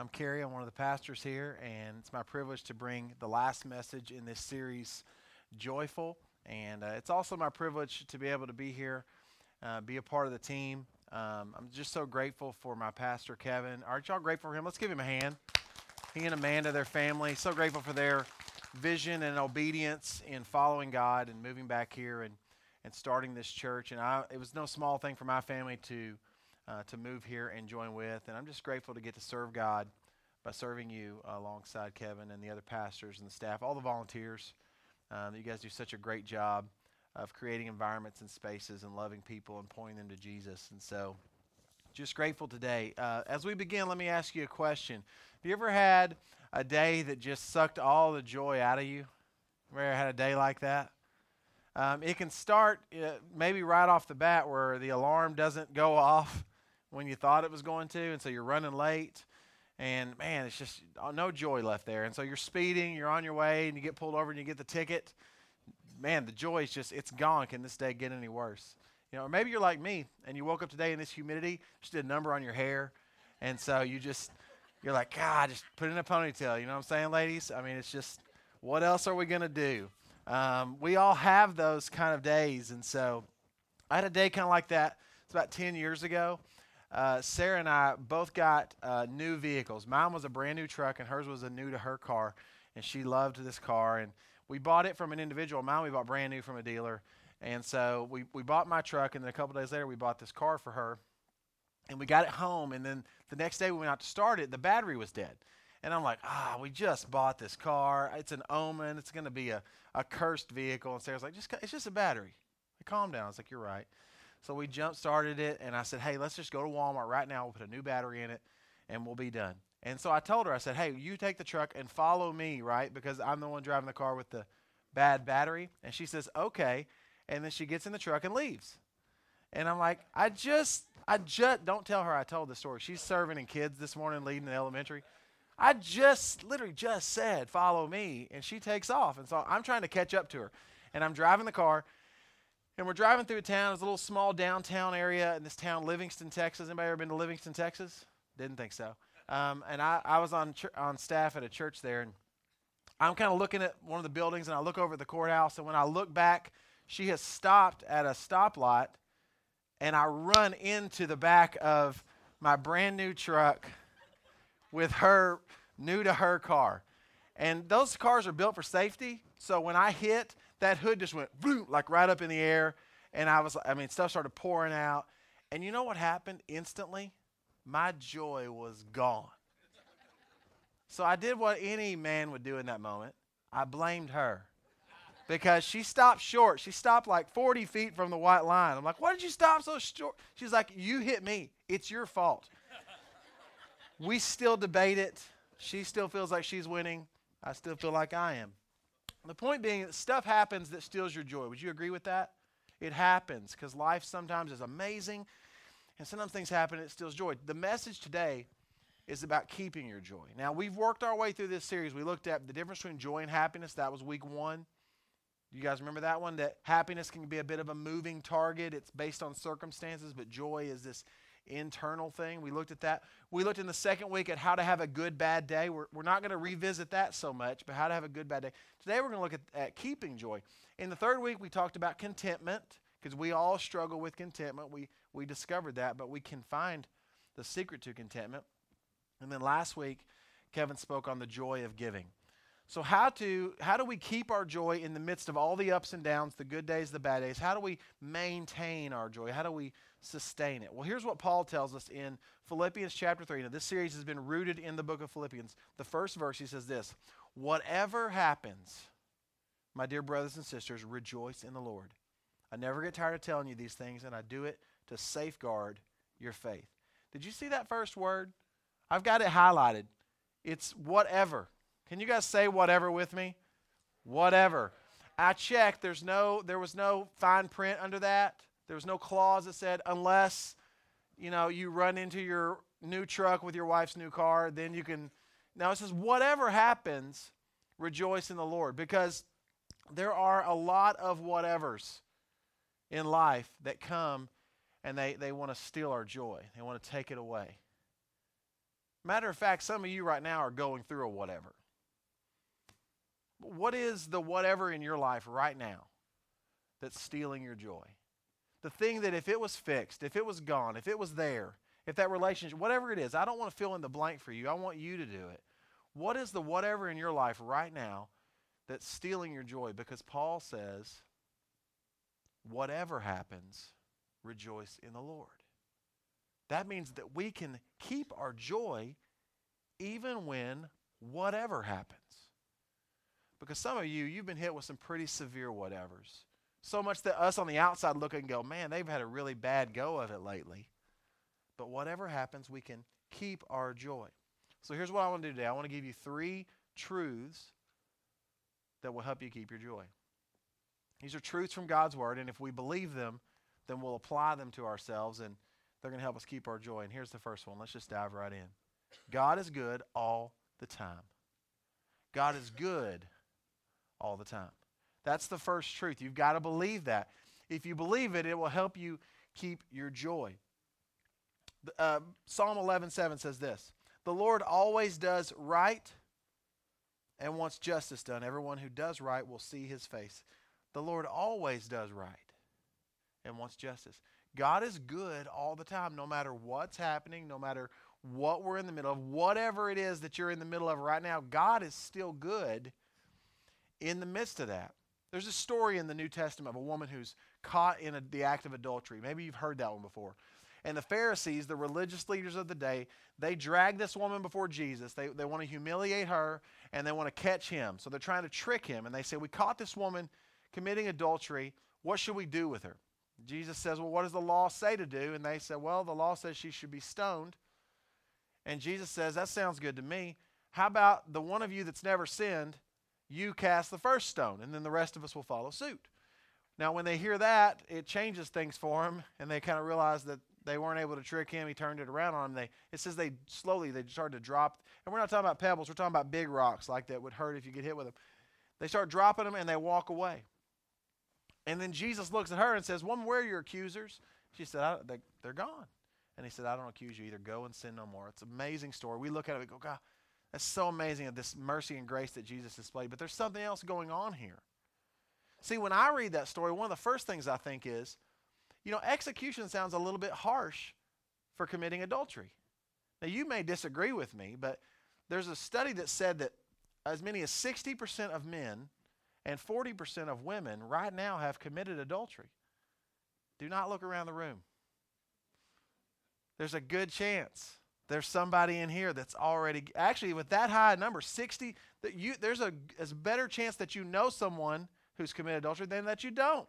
I'm Kerry. I'm one of the pastors here, and it's my privilege to bring the last message in this series, Joyful. And uh, it's also my privilege to be able to be here, uh, be a part of the team. Um, I'm just so grateful for my pastor, Kevin. Aren't y'all grateful for him? Let's give him a hand. He and Amanda, their family, so grateful for their vision and obedience in following God and moving back here and, and starting this church. And I, it was no small thing for my family to uh, to move here and join with. And I'm just grateful to get to serve God by serving you alongside Kevin and the other pastors and the staff, all the volunteers. Um, you guys do such a great job of creating environments and spaces and loving people and pointing them to Jesus. And so, just grateful today. Uh, as we begin, let me ask you a question. Have you ever had a day that just sucked all the joy out of you? Ever had a day like that? Um, it can start uh, maybe right off the bat where the alarm doesn't go off when you thought it was going to, and so you're running late. And man, it's just uh, no joy left there. And so you're speeding, you're on your way, and you get pulled over and you get the ticket. Man, the joy is just, it's gone. Can this day get any worse? You know, or maybe you're like me and you woke up today in this humidity, just did a number on your hair. And so you just, you're like, God, just put in a ponytail. You know what I'm saying, ladies? I mean, it's just, what else are we going to do? Um, we all have those kind of days. And so I had a day kind of like that. It's about 10 years ago uh, Sarah and I both got uh, new vehicles. Mine was a brand new truck, and hers was a new to her car, and she loved this car. And we bought it from an individual. Mine we bought brand new from a dealer, and so we we bought my truck, and then a couple days later we bought this car for her, and we got it home. And then the next day we went out to start it, the battery was dead. And I'm like, ah, we just bought this car. It's an omen. It's going to be a, a cursed vehicle. And Sarah's like, just it's just a battery. calm down. It's like, you're right. So we jump started it, and I said, hey, let's just go to Walmart right now. We'll put a new battery in it, and we'll be done. And so I told her, I said, hey, you take the truck and follow me, right? Because I'm the one driving the car with the bad battery. And she says, okay. And then she gets in the truck and leaves. And I'm like, I just, I just, don't tell her I told the story. She's serving in kids this morning, leading the elementary. I just, literally just said, follow me. And she takes off. And so I'm trying to catch up to her. And I'm driving the car, and we're driving through a town. It's a little small downtown area in this town, Livingston, Texas. Anybody ever been to Livingston, Texas? Didn't think so. Um, and I, I was on ch- on staff at a church there, and I'm kind of looking at one of the buildings, and I look over at the courthouse, and when I look back, she has stopped at a stoplight, and I run into the back of my brand new truck with her new to her car. And those cars are built for safety, so when I hit, that hood just went boom, like right up in the air. And I was, I mean, stuff started pouring out. And you know what happened instantly? My joy was gone. So I did what any man would do in that moment. I blamed her because she stopped short. She stopped like 40 feet from the white line. I'm like, why did you stop so short? She's like, you hit me. It's your fault. we still debate it. She still feels like she's winning. I still feel like I am. The point being stuff happens that steals your joy. Would you agree with that? It happens because life sometimes is amazing and sometimes things happen and it steals joy. The message today is about keeping your joy. Now, we've worked our way through this series. We looked at the difference between joy and happiness. That was week one. You guys remember that one? That happiness can be a bit of a moving target. It's based on circumstances, but joy is this internal thing. We looked at that. We looked in the second week at how to have a good bad day. We're, we're not going to revisit that so much, but how to have a good bad day. Today we're going to look at, at keeping joy. In the third week, we talked about contentment because we all struggle with contentment. We, we discovered that, but we can find the secret to contentment. And then last week, Kevin spoke on the joy of giving. So how to how do we keep our joy in the midst of all the ups and downs, the good days, the bad days? How do we maintain our joy? How do we sustain it? Well, here's what Paul tells us in Philippians chapter 3. Now, this series has been rooted in the book of Philippians. The first verse he says this, "Whatever happens, my dear brothers and sisters, rejoice in the Lord. I never get tired of telling you these things, and I do it to safeguard your faith." Did you see that first word? I've got it highlighted. It's whatever. Can you guys say whatever with me? Whatever. I checked. There's no. There was no fine print under that. There was no clause that said unless, you know, you run into your new truck with your wife's new car, then you can. Now it says whatever happens, rejoice in the Lord because there are a lot of whatevers in life that come and they, they want to steal our joy. They want to take it away. Matter of fact, some of you right now are going through a whatever. What is the whatever in your life right now that's stealing your joy? The thing that if it was fixed, if it was gone, if it was there, if that relationship, whatever it is, I don't want to fill in the blank for you. I want you to do it. What is the whatever in your life right now that's stealing your joy? Because Paul says, whatever happens, rejoice in the Lord. That means that we can keep our joy even when whatever happens. Because some of you, you've been hit with some pretty severe whatevers. So much that us on the outside look and go, man, they've had a really bad go of it lately. But whatever happens, we can keep our joy. So here's what I want to do today I want to give you three truths that will help you keep your joy. These are truths from God's Word, and if we believe them, then we'll apply them to ourselves, and they're going to help us keep our joy. And here's the first one. Let's just dive right in. God is good all the time. God is good all the time. That's the first truth. You've got to believe that. If you believe it, it will help you keep your joy. Uh, Psalm 11:7 says this: "The Lord always does right and wants justice done. Everyone who does right will see His face." The Lord always does right and wants justice. God is good all the time, no matter what's happening, no matter what we're in the middle of, whatever it is that you're in the middle of right now, God is still good in the midst of that. There's a story in the New Testament of a woman who's caught in a, the act of adultery. Maybe you've heard that one before. And the Pharisees, the religious leaders of the day, they drag this woman before Jesus. They, they want to humiliate her and they want to catch him. So they're trying to trick him. And they say, We caught this woman committing adultery. What should we do with her? Jesus says, Well, what does the law say to do? And they say, Well, the law says she should be stoned. And Jesus says, That sounds good to me. How about the one of you that's never sinned? You cast the first stone, and then the rest of us will follow suit. Now, when they hear that, it changes things for them, and they kind of realize that they weren't able to trick him. He turned it around on them. They, it says they slowly they started to drop, and we're not talking about pebbles. We're talking about big rocks like that would hurt if you get hit with them. They start dropping them, and they walk away. And then Jesus looks at her and says, Woman, where are your accusers? She said, they, They're gone. And he said, I don't accuse you either. Go and sin no more. It's an amazing story. We look at it and go, God, that's so amazing of this mercy and grace that Jesus displayed. But there's something else going on here. See, when I read that story, one of the first things I think is, you know, execution sounds a little bit harsh for committing adultery. Now, you may disagree with me, but there's a study that said that as many as 60% of men and 40% of women right now have committed adultery. Do not look around the room. There's a good chance there's somebody in here that's already actually with that high number 60 that you there's a, a better chance that you know someone who's committed adultery than that you don't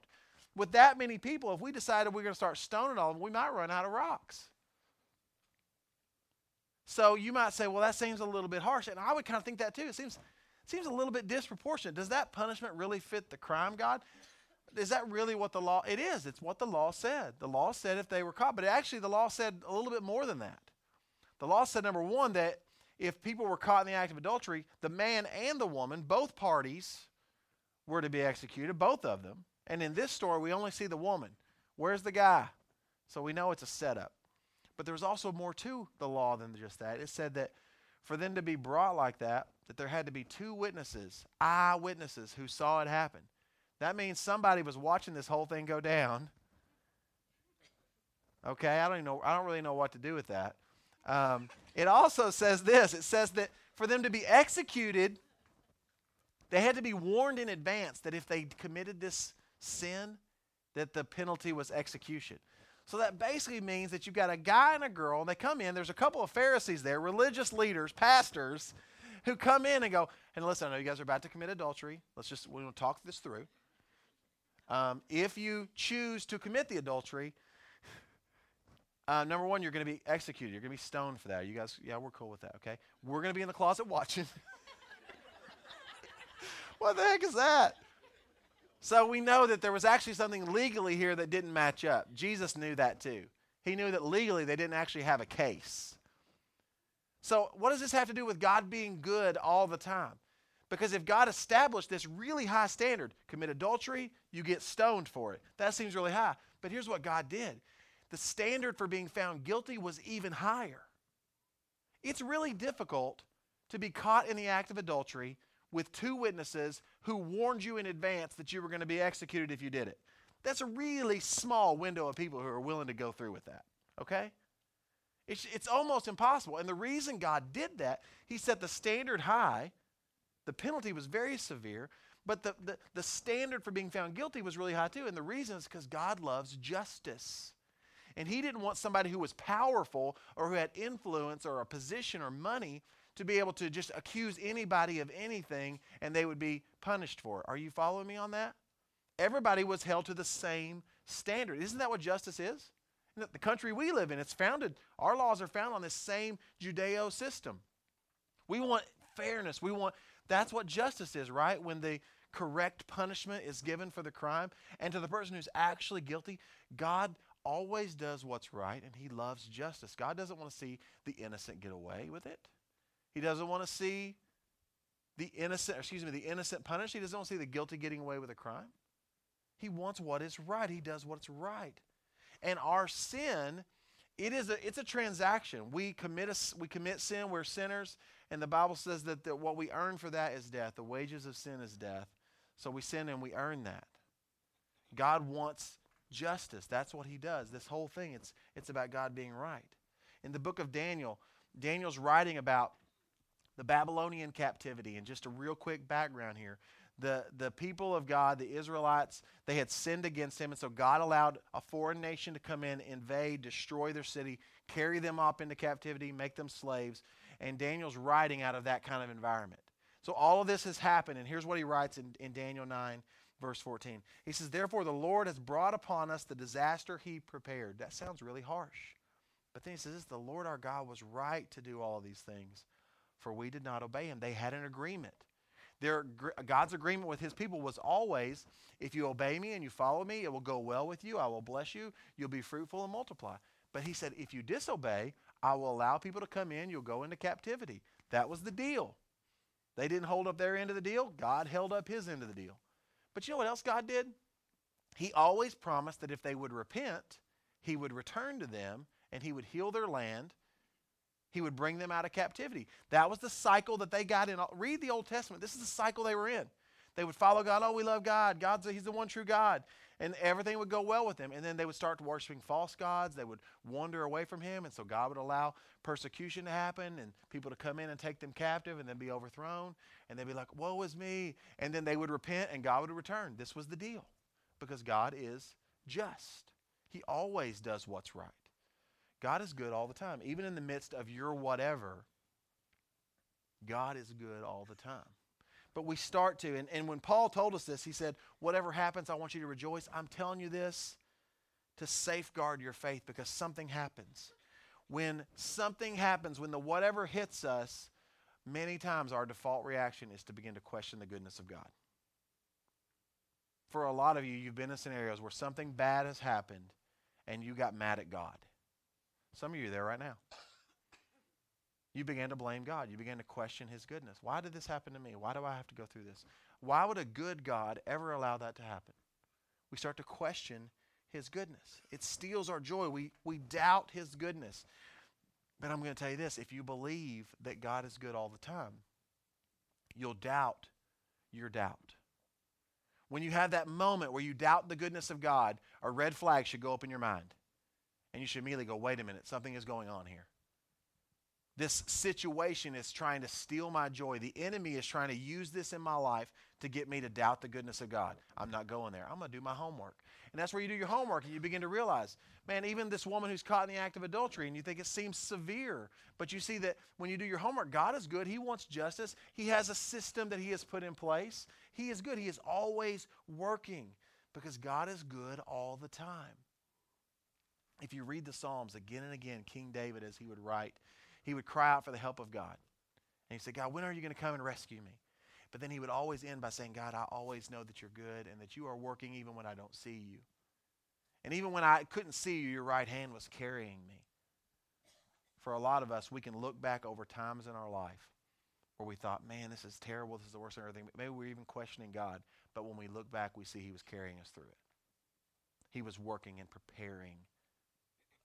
with that many people if we decided we're going to start stoning all of them we might run out of rocks so you might say well that seems a little bit harsh and i would kind of think that too it seems seems a little bit disproportionate. Does that punishment really fit the crime, God? Is that really what the law? It is. It's what the law said. The law said if they were caught, but actually the law said a little bit more than that. The law said number one that if people were caught in the act of adultery, the man and the woman, both parties, were to be executed, both of them. And in this story, we only see the woman. Where's the guy? So we know it's a setup. But there was also more to the law than just that. It said that for them to be brought like that, that there had to be two witnesses, eyewitnesses, who saw it happen. That means somebody was watching this whole thing go down. Okay, I don't know. I don't really know what to do with that. Um, it also says this. It says that for them to be executed, they had to be warned in advance that if they committed this sin, that the penalty was execution. So that basically means that you've got a guy and a girl, and they come in. There's a couple of Pharisees there, religious leaders, pastors, who come in and go, and listen, I know you guys are about to commit adultery. Let's just, we're going to talk this through. Um, if you choose to commit the adultery, Uh, number one, you're going to be executed. You're going to be stoned for that. You guys, yeah, we're cool with that, okay? We're going to be in the closet watching. what the heck is that? So we know that there was actually something legally here that didn't match up. Jesus knew that too. He knew that legally they didn't actually have a case. So, what does this have to do with God being good all the time? Because if God established this really high standard, commit adultery, you get stoned for it. That seems really high. But here's what God did the standard for being found guilty was even higher. It's really difficult to be caught in the act of adultery with two witnesses who warned you in advance that you were going to be executed if you did it. That's a really small window of people who are willing to go through with that. Okay? It's, it's almost impossible. And the reason God did that, He set the standard high. The penalty was very severe, but the, the, the standard for being found guilty was really high too. And the reason is because God loves justice. And He didn't want somebody who was powerful or who had influence or a position or money to be able to just accuse anybody of anything and they would be punished for it. Are you following me on that? Everybody was held to the same standard. Isn't that what justice is? The country we live in, it's founded, our laws are found on this same Judeo system. We want fairness. We want, that's what justice is, right? When the correct punishment is given for the crime. And to the person who's actually guilty, God always does what's right and he loves justice. God doesn't want to see the innocent get away with it. He doesn't want to see the innocent, excuse me, the innocent punished. He doesn't want to see the guilty getting away with a crime. He wants what is right. He does what's right. And our sin, it is a it's a transaction. We commit a, we commit sin, we're sinners, and the Bible says that, that what we earn for that is death. The wages of sin is death. So we sin and we earn that. God wants justice. That's what he does. This whole thing, it's it's about God being right. In the book of Daniel, Daniel's writing about the Babylonian captivity. And just a real quick background here. The, the people of God, the Israelites, they had sinned against him. And so God allowed a foreign nation to come in, invade, destroy their city, carry them up into captivity, make them slaves. And Daniel's writing out of that kind of environment. So all of this has happened. And here's what he writes in, in Daniel 9, verse 14. He says, Therefore, the Lord has brought upon us the disaster he prepared. That sounds really harsh. But then he says, The Lord our God was right to do all of these things for we did not obey him. They had an agreement. Their, God's agreement with his people was always if you obey me and you follow me, it will go well with you. I will bless you. You'll be fruitful and multiply. But he said, if you disobey, I will allow people to come in. You'll go into captivity. That was the deal. They didn't hold up their end of the deal. God held up his end of the deal. But you know what else God did? He always promised that if they would repent, he would return to them and he would heal their land he would bring them out of captivity. That was the cycle that they got in. Read the Old Testament. This is the cycle they were in. They would follow God. Oh, we love God. God's He's the one true God. And everything would go well with them. And then they would start worshiping false gods. They would wander away from Him. And so God would allow persecution to happen and people to come in and take them captive and then be overthrown. And they'd be like, Woe is me. And then they would repent and God would return. This was the deal because God is just. He always does what's right. God is good all the time. Even in the midst of your whatever, God is good all the time. But we start to, and, and when Paul told us this, he said, Whatever happens, I want you to rejoice. I'm telling you this to safeguard your faith because something happens. When something happens, when the whatever hits us, many times our default reaction is to begin to question the goodness of God. For a lot of you, you've been in scenarios where something bad has happened and you got mad at God. Some of you are there right now. You began to blame God. You began to question his goodness. Why did this happen to me? Why do I have to go through this? Why would a good God ever allow that to happen? We start to question his goodness. It steals our joy. We, we doubt his goodness. But I'm going to tell you this if you believe that God is good all the time, you'll doubt your doubt. When you have that moment where you doubt the goodness of God, a red flag should go up in your mind. And you should immediately go, wait a minute, something is going on here. This situation is trying to steal my joy. The enemy is trying to use this in my life to get me to doubt the goodness of God. I'm not going there. I'm going to do my homework. And that's where you do your homework and you begin to realize, man, even this woman who's caught in the act of adultery and you think it seems severe, but you see that when you do your homework, God is good. He wants justice. He has a system that He has put in place. He is good. He is always working because God is good all the time. If you read the Psalms again and again, King David, as he would write, he would cry out for the help of God. And he said, God, when are you going to come and rescue me? But then he would always end by saying, God, I always know that you're good and that you are working even when I don't see you. And even when I couldn't see you, your right hand was carrying me. For a lot of us, we can look back over times in our life where we thought, man, this is terrible, this is the worst thing everything. Maybe we're even questioning God. But when we look back, we see He was carrying us through it. He was working and preparing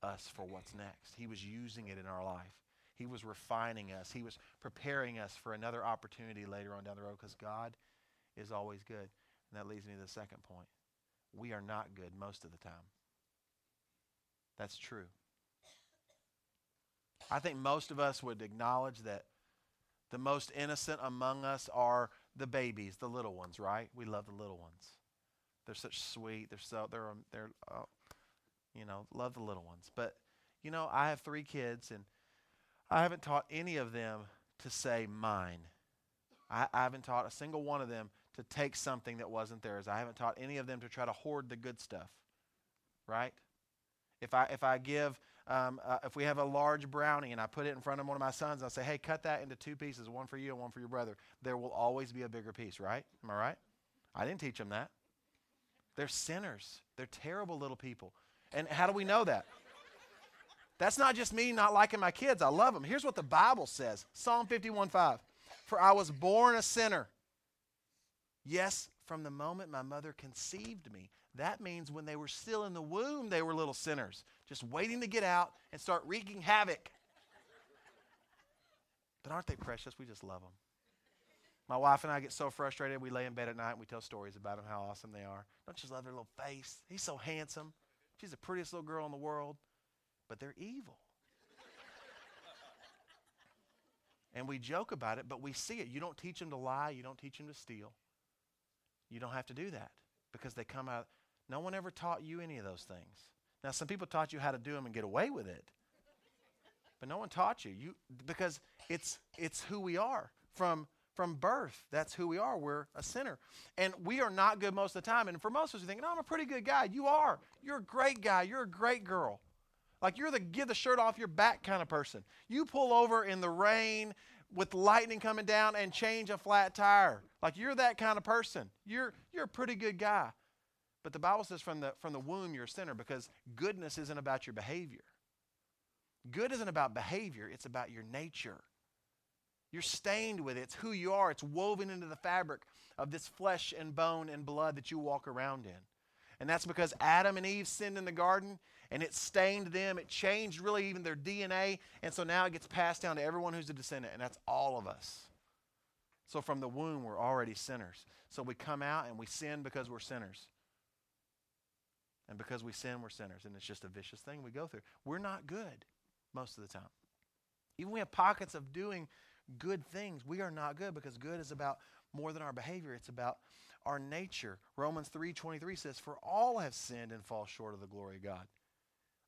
us for what's next. He was using it in our life. He was refining us. He was preparing us for another opportunity later on down the road because God is always good. And that leads me to the second point. We are not good most of the time. That's true. I think most of us would acknowledge that the most innocent among us are the babies, the little ones, right? We love the little ones. They're such sweet. They're so they're um, they're uh, you know love the little ones. But you know I have three kids and I haven't taught any of them to say mine. I, I haven't taught a single one of them to take something that wasn't theirs. I haven't taught any of them to try to hoard the good stuff. Right? If I if I give um, uh, if we have a large brownie and I put it in front of one of my sons, I'll say, hey, cut that into two pieces, one for you and one for your brother. There will always be a bigger piece, right? Am I right? I didn't teach them that. They're sinners. They're terrible little people. And how do we know that? That's not just me not liking my kids. I love them. Here's what the Bible says Psalm 51 5. For I was born a sinner. Yes, from the moment my mother conceived me. That means when they were still in the womb, they were little sinners, just waiting to get out and start wreaking havoc. But aren't they precious? We just love them. My wife and I get so frustrated, we lay in bed at night and we tell stories about them, how awesome they are. Don't you love their little face? He's so handsome. She's the prettiest little girl in the world, but they're evil. and we joke about it, but we see it. You don't teach them to lie, you don't teach them to steal. You don't have to do that because they come out. No one ever taught you any of those things. Now, some people taught you how to do them and get away with it, but no one taught you. You because it's it's who we are from from birth. That's who we are. We're a sinner, and we are not good most of the time. And for most of us, we think, "No, I'm a pretty good guy." You are. You're a great guy. You're a great girl. Like you're the give the shirt off your back kind of person. You pull over in the rain with lightning coming down and change a flat tire. Like you're that kind of person. You're you're a pretty good guy. But the Bible says from the, from the womb you're a sinner because goodness isn't about your behavior. Good isn't about behavior, it's about your nature. You're stained with it. It's who you are. It's woven into the fabric of this flesh and bone and blood that you walk around in. And that's because Adam and Eve sinned in the garden and it stained them. It changed really even their DNA. And so now it gets passed down to everyone who's a descendant, and that's all of us. So from the womb, we're already sinners. So we come out and we sin because we're sinners. And because we sin, we're sinners. And it's just a vicious thing we go through. We're not good most of the time. Even we have pockets of doing good things, we are not good because good is about more than our behavior. It's about our nature. Romans 3:23 says, "For all have sinned and fall short of the glory of God."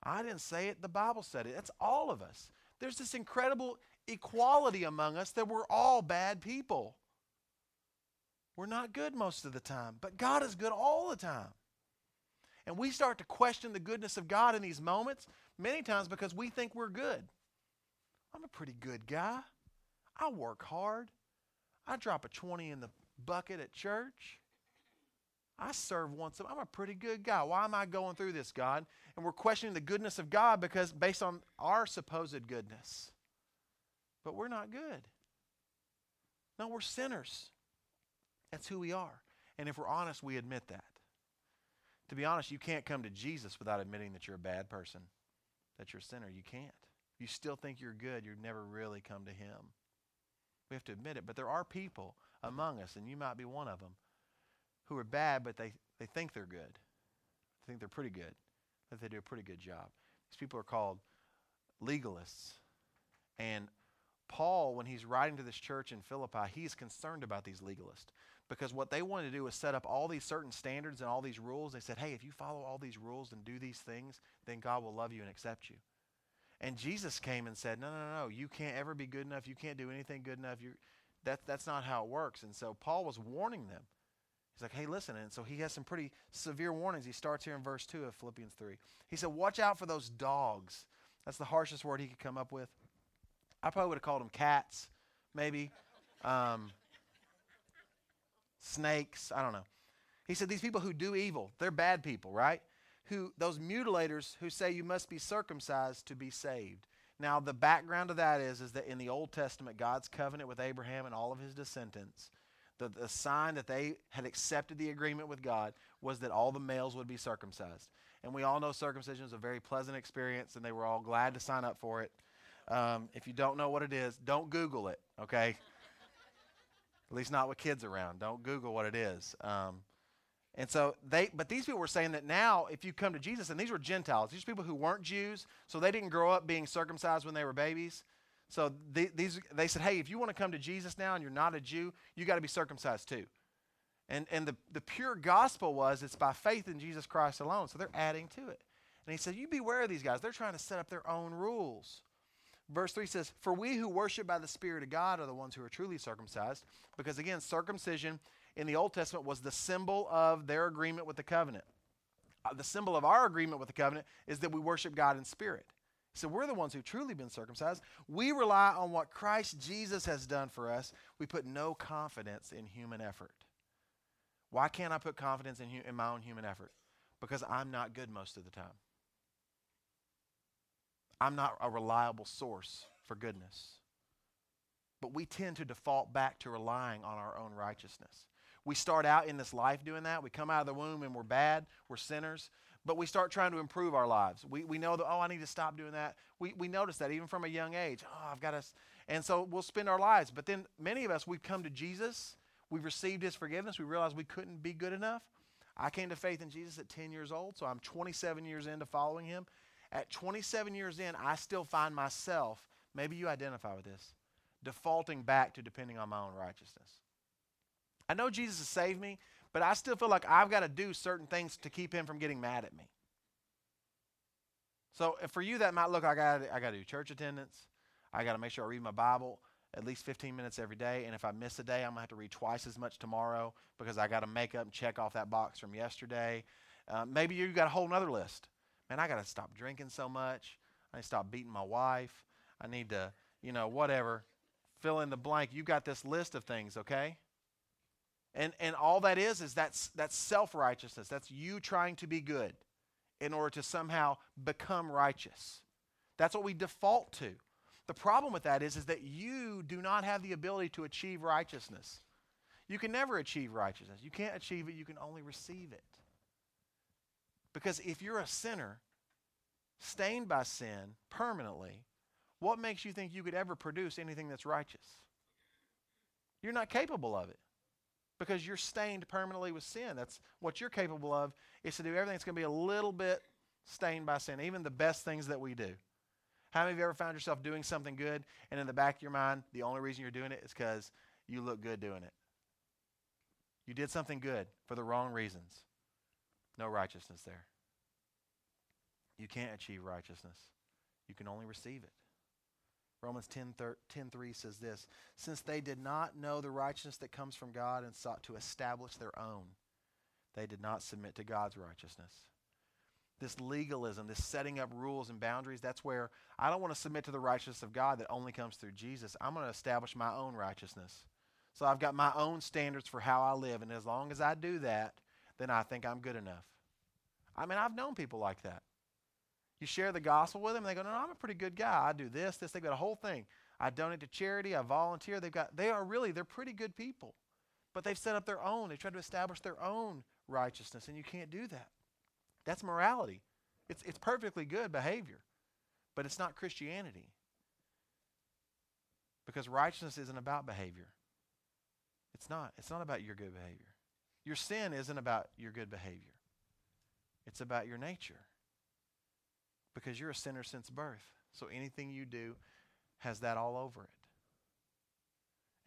I didn't say it, the Bible said it. It's all of us. There's this incredible equality among us that we're all bad people. We're not good most of the time, but God is good all the time. And we start to question the goodness of God in these moments many times because we think we're good. I'm a pretty good guy. I work hard. I drop a 20 in the bucket at church. I serve once. I'm a pretty good guy. Why am I going through this, God? And we're questioning the goodness of God because based on our supposed goodness. But we're not good. No, we're sinners. That's who we are. And if we're honest, we admit that. To be honest, you can't come to Jesus without admitting that you're a bad person, that you're a sinner. You can't. You still think you're good, you've never really come to Him. We have to admit it. But there are people among us, and you might be one of them, who are bad, but they, they think they're good. They think they're pretty good, that they do a pretty good job. These people are called legalists. And Paul, when he's writing to this church in Philippi, he's concerned about these legalists because what they wanted to do was set up all these certain standards and all these rules. They said, hey, if you follow all these rules and do these things, then God will love you and accept you. And Jesus came and said, no, no, no, you can't ever be good enough. You can't do anything good enough. You're, that, that's not how it works. And so Paul was warning them. He's like, hey, listen. And so he has some pretty severe warnings. He starts here in verse 2 of Philippians 3. He said, watch out for those dogs. That's the harshest word he could come up with. I probably would have called them cats, maybe. Um, snakes. I don't know. He said, these people who do evil, they're bad people, right? Who Those mutilators who say you must be circumcised to be saved. Now, the background of that is, is that in the Old Testament, God's covenant with Abraham and all of his descendants, the, the sign that they had accepted the agreement with God was that all the males would be circumcised. And we all know circumcision is a very pleasant experience, and they were all glad to sign up for it. Um, if you don't know what it is, don't Google it, okay? At least not with kids around. Don't Google what it is. Um, and so they, but these people were saying that now, if you come to Jesus, and these were Gentiles, these people who weren't Jews, so they didn't grow up being circumcised when they were babies. So these, they said, hey, if you want to come to Jesus now and you're not a Jew, you got to be circumcised too. And, and the, the pure gospel was it's by faith in Jesus Christ alone. So they're adding to it. And he said, you beware of these guys. They're trying to set up their own rules. Verse 3 says, For we who worship by the Spirit of God are the ones who are truly circumcised. Because again, circumcision in the Old Testament was the symbol of their agreement with the covenant. Uh, the symbol of our agreement with the covenant is that we worship God in spirit. So we're the ones who've truly been circumcised. We rely on what Christ Jesus has done for us. We put no confidence in human effort. Why can't I put confidence in, hu- in my own human effort? Because I'm not good most of the time. I'm not a reliable source for goodness. But we tend to default back to relying on our own righteousness. We start out in this life doing that. We come out of the womb and we're bad, we're sinners, but we start trying to improve our lives. We, we know that, oh, I need to stop doing that. We, we notice that even from a young age. Oh, I've got to. And so we'll spend our lives. But then many of us, we've come to Jesus, we've received his forgiveness, we realize we couldn't be good enough. I came to faith in Jesus at 10 years old, so I'm 27 years into following him. At 27 years in, I still find myself, maybe you identify with this, defaulting back to depending on my own righteousness. I know Jesus has saved me, but I still feel like I've got to do certain things to keep him from getting mad at me. So for you, that might look like I, I got to do church attendance. I got to make sure I read my Bible at least 15 minutes every day. And if I miss a day, I'm to have to read twice as much tomorrow because I got to make up and check off that box from yesterday. Uh, maybe you got a whole other list. Man, I got to stop drinking so much. I need to stop beating my wife. I need to, you know, whatever. Fill in the blank. You got this list of things, okay? And, and all that is, is that's, that's self righteousness. That's you trying to be good in order to somehow become righteous. That's what we default to. The problem with that is, is that you do not have the ability to achieve righteousness. You can never achieve righteousness. You can't achieve it, you can only receive it. Because if you're a sinner, stained by sin permanently, what makes you think you could ever produce anything that's righteous? You're not capable of it because you're stained permanently with sin. That's what you're capable of is to do everything that's going to be a little bit stained by sin, even the best things that we do. How many of you ever found yourself doing something good and in the back of your mind, the only reason you're doing it is because you look good doing it? You did something good for the wrong reasons. No righteousness there. You can't achieve righteousness. You can only receive it. Romans 10, 10 3 says this Since they did not know the righteousness that comes from God and sought to establish their own, they did not submit to God's righteousness. This legalism, this setting up rules and boundaries, that's where I don't want to submit to the righteousness of God that only comes through Jesus. I'm going to establish my own righteousness. So I've got my own standards for how I live, and as long as I do that, then I think I'm good enough. I mean, I've known people like that. You share the gospel with them, and they go, No, I'm a pretty good guy. I do this, this. They've got a whole thing. I donate to charity, I volunteer. They've got they are really, they're pretty good people. But they've set up their own. They tried to establish their own righteousness, and you can't do that. That's morality. It's it's perfectly good behavior. But it's not Christianity. Because righteousness isn't about behavior. It's not. It's not about your good behavior. Your sin isn't about your good behavior. It's about your nature because you're a sinner since birth. So anything you do has that all over it.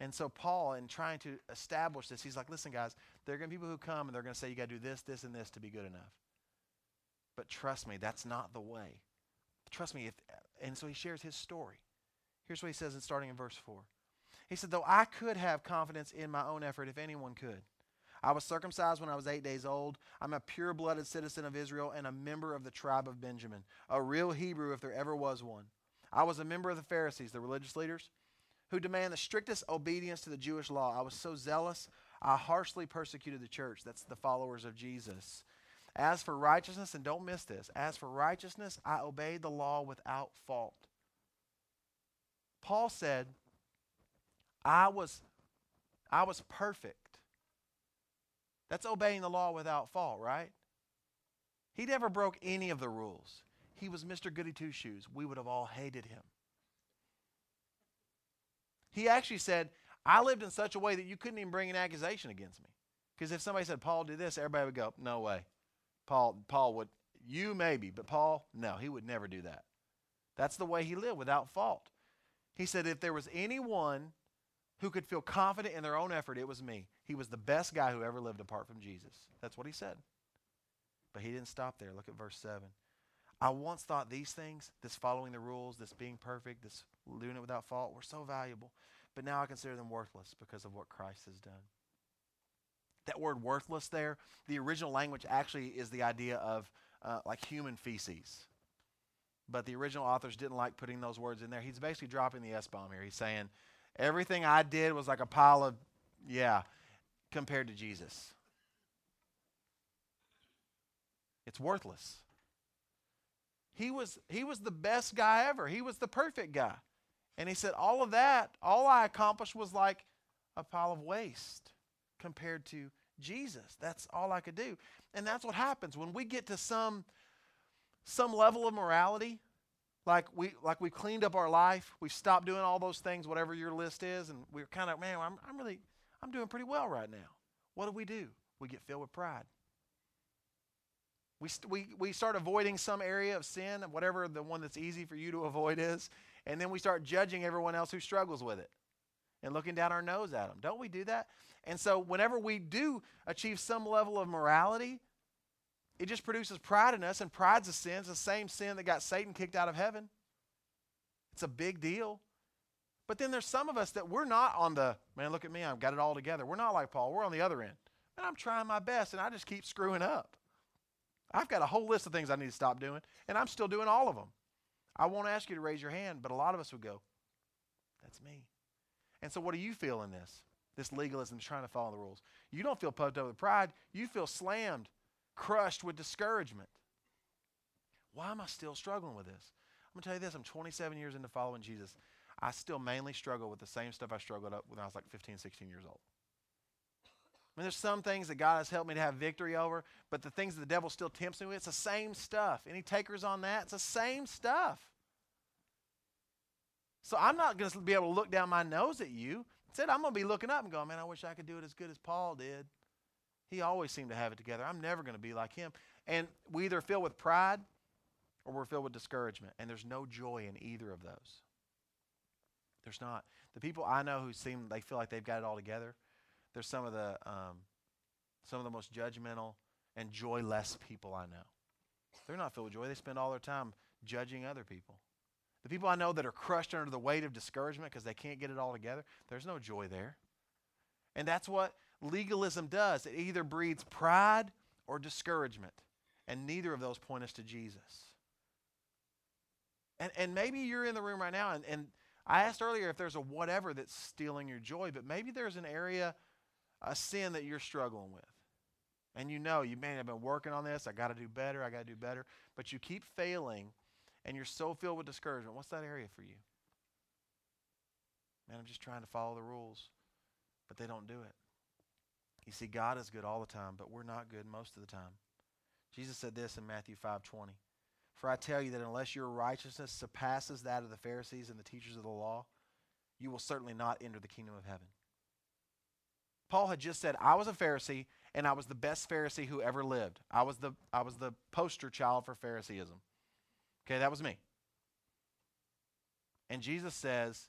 And so Paul, in trying to establish this, he's like, listen, guys, there are going to be people who come and they're going to say you got to do this, this, and this to be good enough. But trust me, that's not the way. Trust me. If, and so he shares his story. Here's what he says, starting in verse 4. He said, Though I could have confidence in my own effort, if anyone could, I was circumcised when I was eight days old. I'm a pure blooded citizen of Israel and a member of the tribe of Benjamin, a real Hebrew if there ever was one. I was a member of the Pharisees, the religious leaders, who demand the strictest obedience to the Jewish law. I was so zealous, I harshly persecuted the church. That's the followers of Jesus. As for righteousness, and don't miss this, as for righteousness, I obeyed the law without fault. Paul said, I was, I was perfect. That's obeying the law without fault, right? He never broke any of the rules. He was Mr. Goody Two Shoes. We would have all hated him. He actually said, I lived in such a way that you couldn't even bring an accusation against me. Because if somebody said, Paul did this, everybody would go, No way. Paul, Paul would, you maybe, but Paul, no, he would never do that. That's the way he lived without fault. He said, if there was anyone who could feel confident in their own effort, it was me. He was the best guy who ever lived apart from Jesus. That's what he said. But he didn't stop there. Look at verse 7. I once thought these things, this following the rules, this being perfect, this doing it without fault, were so valuable. But now I consider them worthless because of what Christ has done. That word worthless there, the original language actually is the idea of uh, like human feces. But the original authors didn't like putting those words in there. He's basically dropping the S bomb here. He's saying, everything I did was like a pile of, yeah, compared to Jesus. It's worthless. He was, he was the best guy ever. He was the perfect guy. And he said, All of that, all I accomplished was like a pile of waste compared to Jesus. That's all I could do. And that's what happens when we get to some some level of morality, like we like we cleaned up our life, we stopped doing all those things, whatever your list is, and we're kind of, man, I'm, I'm really I'm doing pretty well right now. What do we do? We get filled with pride. We, st- we, we start avoiding some area of sin, whatever the one that's easy for you to avoid is, and then we start judging everyone else who struggles with it and looking down our nose at them. Don't we do that? And so, whenever we do achieve some level of morality, it just produces pride in us, and pride's a sin. It's the same sin that got Satan kicked out of heaven. It's a big deal. But then there's some of us that we're not on the, man, look at me, I've got it all together. We're not like Paul. We're on the other end. And I'm trying my best, and I just keep screwing up. I've got a whole list of things I need to stop doing, and I'm still doing all of them. I won't ask you to raise your hand, but a lot of us would go, That's me. And so, what do you feel in this? This legalism trying to follow the rules. You don't feel puffed up with pride, you feel slammed, crushed with discouragement. Why am I still struggling with this? I'm going to tell you this I'm 27 years into following Jesus. I still mainly struggle with the same stuff I struggled up when I was like 15, 16 years old. I mean, there's some things that God has helped me to have victory over, but the things that the devil still tempts me with, it's the same stuff. Any takers on that? It's the same stuff. So I'm not going to be able to look down my nose at you. Instead, I'm going to be looking up and going, man, I wish I could do it as good as Paul did. He always seemed to have it together. I'm never going to be like him. And we either fill with pride or we're filled with discouragement. And there's no joy in either of those. There's not. The people I know who seem they feel like they've got it all together, they're some of the um, some of the most judgmental and joyless people I know. They're not filled with joy. They spend all their time judging other people. The people I know that are crushed under the weight of discouragement because they can't get it all together, there's no joy there. And that's what legalism does. It either breeds pride or discouragement. And neither of those point us to Jesus. And, and maybe you're in the room right now, and, and I asked earlier if there's a whatever that's stealing your joy, but maybe there's an area, a sin that you're struggling with. And you know, you may have been working on this. I got to do better. I got to do better. But you keep failing and you're so filled with discouragement. What's that area for you? Man, I'm just trying to follow the rules, but they don't do it. You see, God is good all the time, but we're not good most of the time. Jesus said this in Matthew 5:20. For I tell you that unless your righteousness surpasses that of the Pharisees and the teachers of the law, you will certainly not enter the kingdom of heaven. Paul had just said, I was a Pharisee and I was the best Pharisee who ever lived. I was the, I was the poster child for Phariseeism. Okay, that was me. And Jesus says,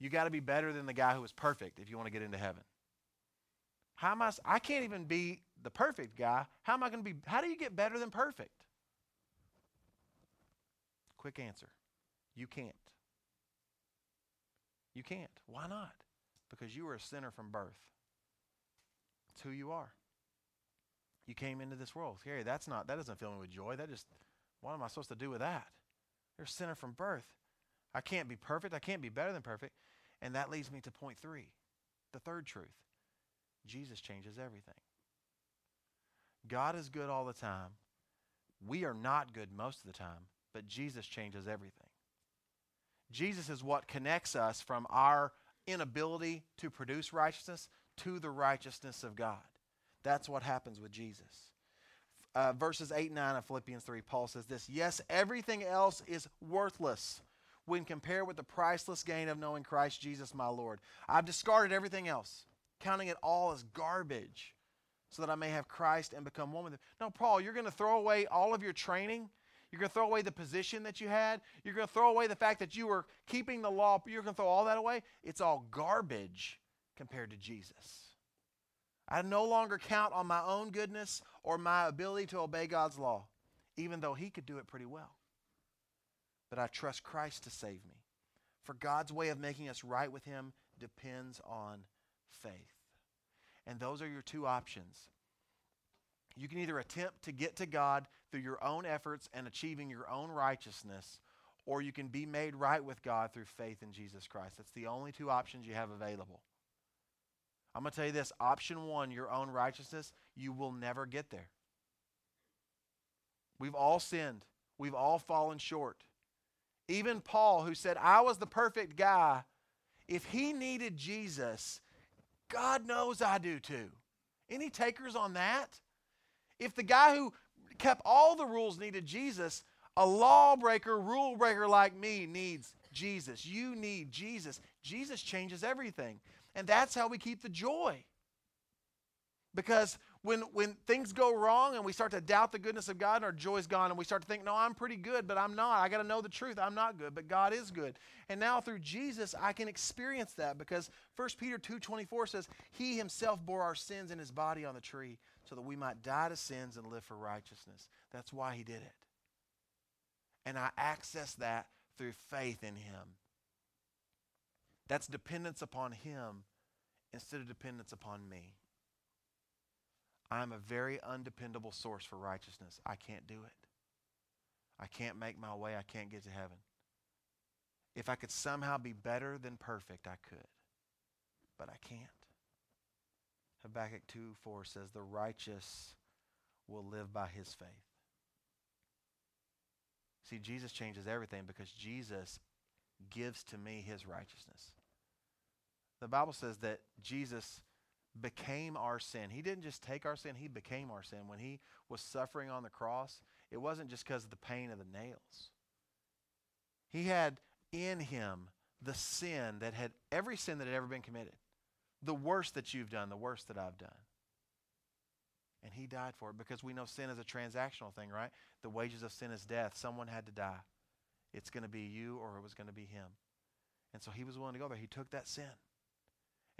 You got to be better than the guy who was perfect if you want to get into heaven. How am I? I can't even be the perfect guy. How am I going to be? How do you get better than perfect? Quick answer you can't. You can't. Why not? Because you are a sinner from birth. It's who you are. You came into this world. Gary, that's not, that doesn't fill me with joy. That just, what am I supposed to do with that? You're a sinner from birth. I can't be perfect. I can't be better than perfect. And that leads me to point three, the third truth Jesus changes everything. God is good all the time. We are not good most of the time, but Jesus changes everything. Jesus is what connects us from our inability to produce righteousness to the righteousness of God. That's what happens with Jesus. Uh, verses 8 and 9 of Philippians 3, Paul says this Yes, everything else is worthless when compared with the priceless gain of knowing Christ Jesus my Lord. I've discarded everything else, counting it all as garbage, so that I may have Christ and become one with him. No, Paul, you're going to throw away all of your training. You're going to throw away the position that you had. You're going to throw away the fact that you were keeping the law. You're going to throw all that away. It's all garbage compared to Jesus. I no longer count on my own goodness or my ability to obey God's law, even though He could do it pretty well but I trust Christ to save me. For God's way of making us right with Him depends on faith. And those are your two options. You can either attempt to get to God through your own efforts and achieving your own righteousness, or you can be made right with God through faith in Jesus Christ. That's the only two options you have available. I'm going to tell you this option one, your own righteousness, you will never get there. We've all sinned, we've all fallen short. Even Paul, who said, I was the perfect guy, if he needed Jesus, God knows I do too. Any takers on that? If the guy who kept all the rules needed Jesus, a lawbreaker, rule breaker like me needs Jesus. You need Jesus. Jesus changes everything. And that's how we keep the joy. Because when, when things go wrong and we start to doubt the goodness of God and our joy's gone and we start to think, no, I'm pretty good, but I'm not. I got to know the truth. I'm not good, but God is good. And now through Jesus, I can experience that because 1 Peter 2.24 says, He himself bore our sins in his body on the tree so that we might die to sins and live for righteousness. That's why he did it. And I access that through faith in him. That's dependence upon him instead of dependence upon me. I'm a very undependable source for righteousness. I can't do it. I can't make my way. I can't get to heaven. If I could somehow be better than perfect, I could. But I can't. Habakkuk 2 4 says, The righteous will live by his faith. See, Jesus changes everything because Jesus gives to me his righteousness. The Bible says that Jesus became our sin. He didn't just take our sin, He became our sin. When He was suffering on the cross, it wasn't just because of the pain of the nails. He had in Him the sin that had, every sin that had ever been committed. The worst that you've done, the worst that I've done. And He died for it because we know sin is a transactional thing, right? The wages of sin is death. Someone had to die. It's going to be you or it was going to be Him. And so He was willing to go there. He took that sin.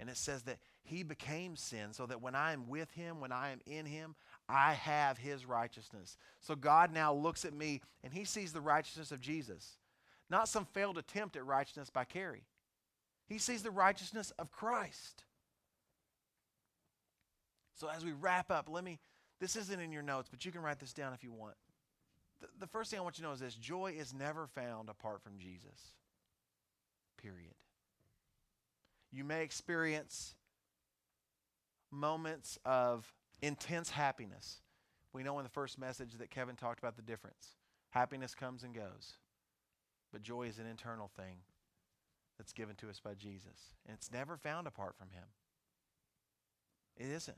And it says that he became sin so that when I am with him, when I am in him, I have his righteousness. So God now looks at me and he sees the righteousness of Jesus, not some failed attempt at righteousness by Carrie. He sees the righteousness of Christ. So as we wrap up, let me, this isn't in your notes, but you can write this down if you want. The, first thing I want you to know is this joy is never found apart from Jesus. Period. You may experience moments of intense happiness. We know in the first message that Kevin talked about the difference. Happiness comes and goes, but joy is an internal thing that's given to us by Jesus. And it's never found apart from Him. It isn't.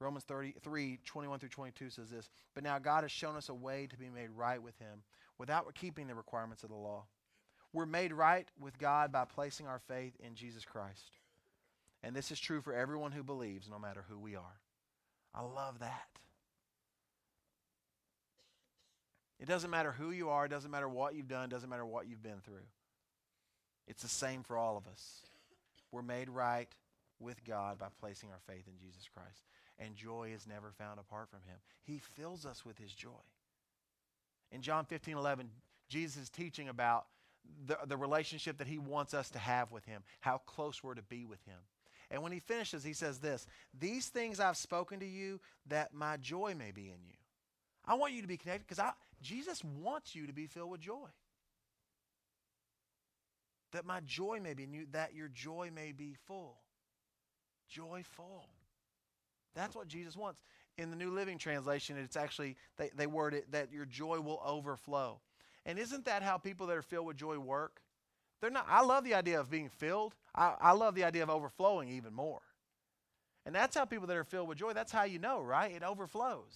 Romans 33, 21 through 22 says this But now God has shown us a way to be made right with Him without keeping the requirements of the law. We're made right with God by placing our faith in Jesus Christ. And this is true for everyone who believes, no matter who we are. I love that. It doesn't matter who you are, it doesn't matter what you've done, it doesn't matter what you've been through. It's the same for all of us. We're made right with God by placing our faith in Jesus Christ. And joy is never found apart from him. He fills us with his joy. In John 15 11, Jesus is teaching about the, the relationship that he wants us to have with him, how close we're to be with him. And when he finishes, he says this These things I've spoken to you that my joy may be in you. I want you to be connected because I Jesus wants you to be filled with joy. That my joy may be in you, that your joy may be full. Joyful. That's what Jesus wants. In the New Living Translation, it's actually, they, they word it that your joy will overflow. And isn't that how people that are filled with joy work? They're not, I love the idea of being filled. I, I love the idea of overflowing even more. And that's how people that are filled with joy, that's how you know, right? It overflows.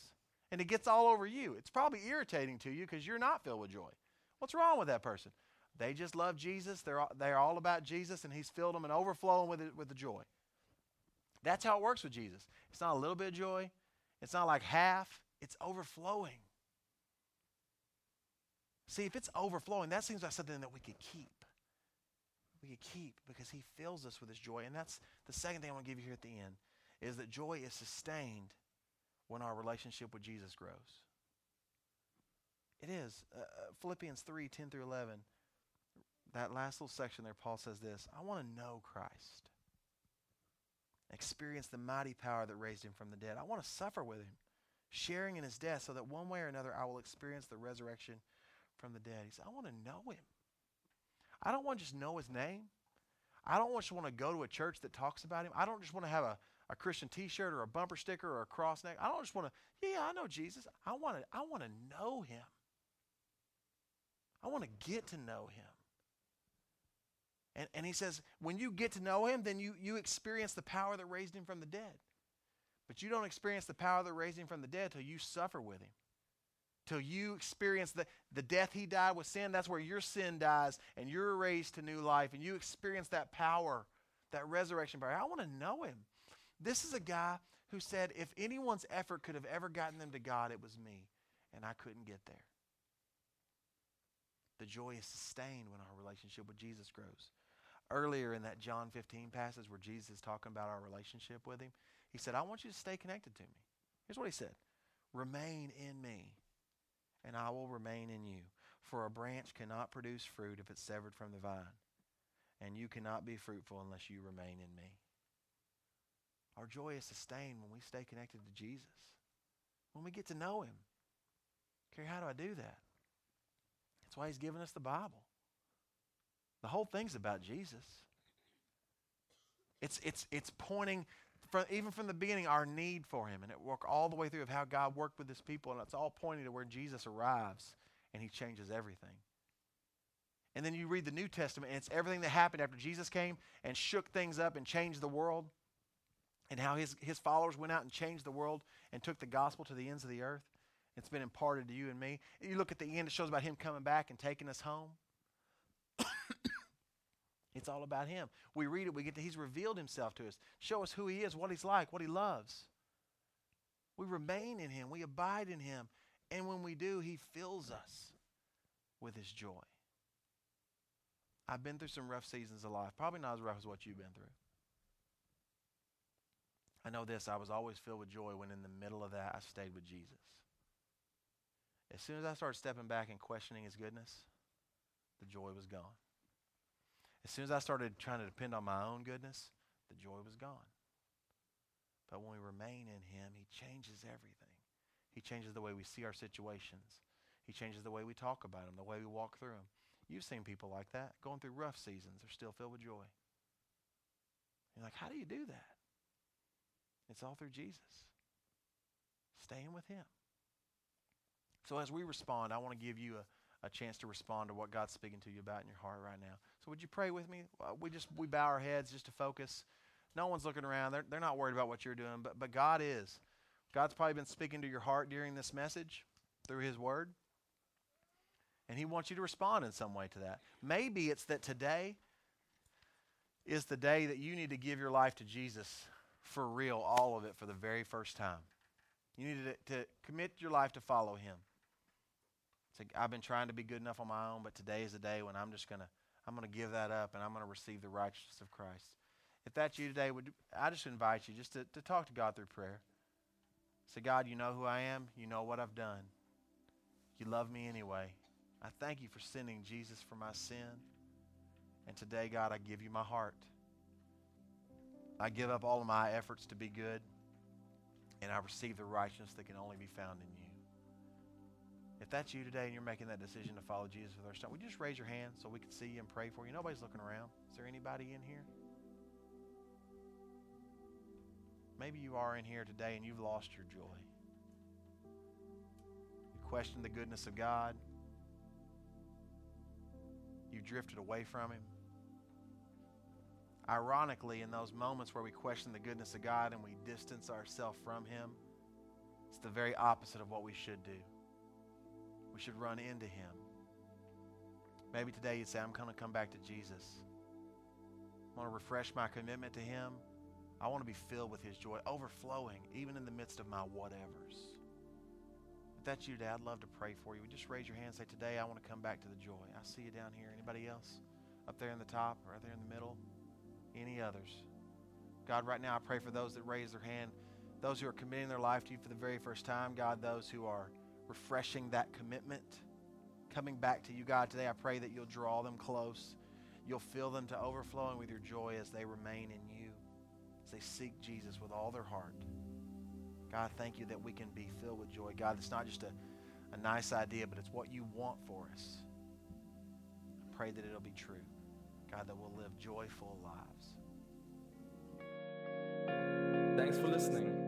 And it gets all over you. It's probably irritating to you because you're not filled with joy. What's wrong with that person? They just love Jesus. They're, they're all about Jesus, and He's filled them and overflowing with, it, with the joy. That's how it works with Jesus. It's not a little bit of joy, it's not like half, it's overflowing. See, if it's overflowing, that seems like something that we could keep. We could keep because he fills us with his joy. And that's the second thing I want to give you here at the end is that joy is sustained when our relationship with Jesus grows. It is. Uh, uh Philippians 3 10 through 11, that last little section there, Paul says this I want to know Christ experience the mighty power that raised him from the dead. I want to suffer with him, sharing in his death, so that one way or another I will experience the resurrection from the dead. He said, I want to know him. I don't want to just know his name. I don't just want to go to a church that talks about him. I don't just want to have a, a Christian t-shirt or a bumper sticker or a cross neck. I don't just want to, yeah, I know Jesus. I want to, I want to know him. I want to get to know him. And, and he says, when you get to know him, then you, you experience the power that raised him from the dead. But you don't experience the power that raised him from the dead till you suffer with him. Till you experience the, the death he died with sin. That's where your sin dies and you're raised to new life and you experience that power, that resurrection power. I want to know him. This is a guy who said, if anyone's effort could have ever gotten them to God, it was me. And I couldn't get there. The joy is sustained when our relationship with Jesus grows earlier in that John 15 passage where Jesus is talking about our relationship with him, he said, I want you to stay connected to me. Here's what he said Remain in me, and I will remain in you. For a branch cannot produce fruit if it's severed from the vine, and you cannot be fruitful unless you remain in me. Our joy is sustained when we stay connected to Jesus, when we get to know him. Carrie, how do I do that? That's why he's given us the Bible. The whole thing's about Jesus. It's, it's, it's pointing, from, even from the beginning, our need for him. And it worked all the way through of how God worked with his people. And it's all pointing to where Jesus arrives and he changes everything. And then you read the New Testament, and it's everything that happened after Jesus came and shook things up and changed the world, and how his, his followers went out and changed the world and took the gospel to the ends of the earth. It's been imparted to you and me. You look at the end, it shows about him coming back and taking us home. It's all about him. We read it, we get to, he's revealed himself to us. Show us who he is, what he's like, what he loves. We remain in him, we abide in him. And when we do, he fills us with his joy. I've been through some rough seasons of life, probably not as rough as what you've been through. I know this, I was always filled with joy when in the middle of that I stayed with Jesus. As soon as I started stepping back and questioning his goodness, the joy was gone. As soon as I started trying to depend on my own goodness, the joy was gone. But when we remain in Him, He changes everything. He changes the way we see our situations. He changes the way we talk about them, the way we walk through them. You've seen people like that going through rough seasons. They're still filled with joy. You're like, how do you do that? It's all through Jesus. Staying with Him. So as we respond, I want to give you a a chance to respond to what God's speaking to you about in your heart right now. So would you pray with me? Uh, we just we bow our heads just to focus. No one's looking around. They're, they're not worried about what you're doing, but, but God is. God's probably been speaking to your heart during this message through His Word. And He wants you to respond in some way to that. Maybe it's that today is the day that you need to give your life to Jesus for real, all of it for the very first time. You need to, to commit your life to follow Him. I've been trying to be good enough on my own, but today is the day when I'm just to I'm to give that up and I'm to receive the righteousness of Christ. If that's you today, would I just invite you just to, to talk to God through prayer. Say, God, you know who I am. You know what I've done. You love me anyway. I thank you for sending Jesus for my sin. And today, God, I give you my heart. I give up all of my efforts to be good, and I receive the righteousness that can only be found in you. If that's you today and you're making that decision to follow Jesus for the first time, would you just raise your hand so we can see you and pray for you? Nobody's looking around. Is there anybody in here? Maybe you are in here today and you've lost your joy. You question the goodness of God. You've drifted away from Him. Ironically, in those moments where we question the goodness of God and we distance ourselves from Him, it's the very opposite of what we should do. We should run into Him. Maybe today you'd say, I'm going to come back to Jesus. I want to refresh my commitment to Him. I want to be filled with His joy, overflowing, even in the midst of my whatevers. If that's you today, I'd love to pray for you. just raise your hand and say, Today I want to come back to the joy. I see you down here. Anybody else? Up there in the top, right there in the middle? any others. God, right now I pray for those that raise their hand, those who are committing their life to you for the very first time. God, those who are refreshing that commitment, coming back to you, God, today I pray that you'll draw them close. You'll fill them to overflowing with your joy as they remain in you, as they seek Jesus with all their heart. God, thank you that we can be filled with joy. God, it's not just a, a nice idea, but it's what you want for us. I pray that it'll be true. God, that we'll live joyful lives. Thanks for listening.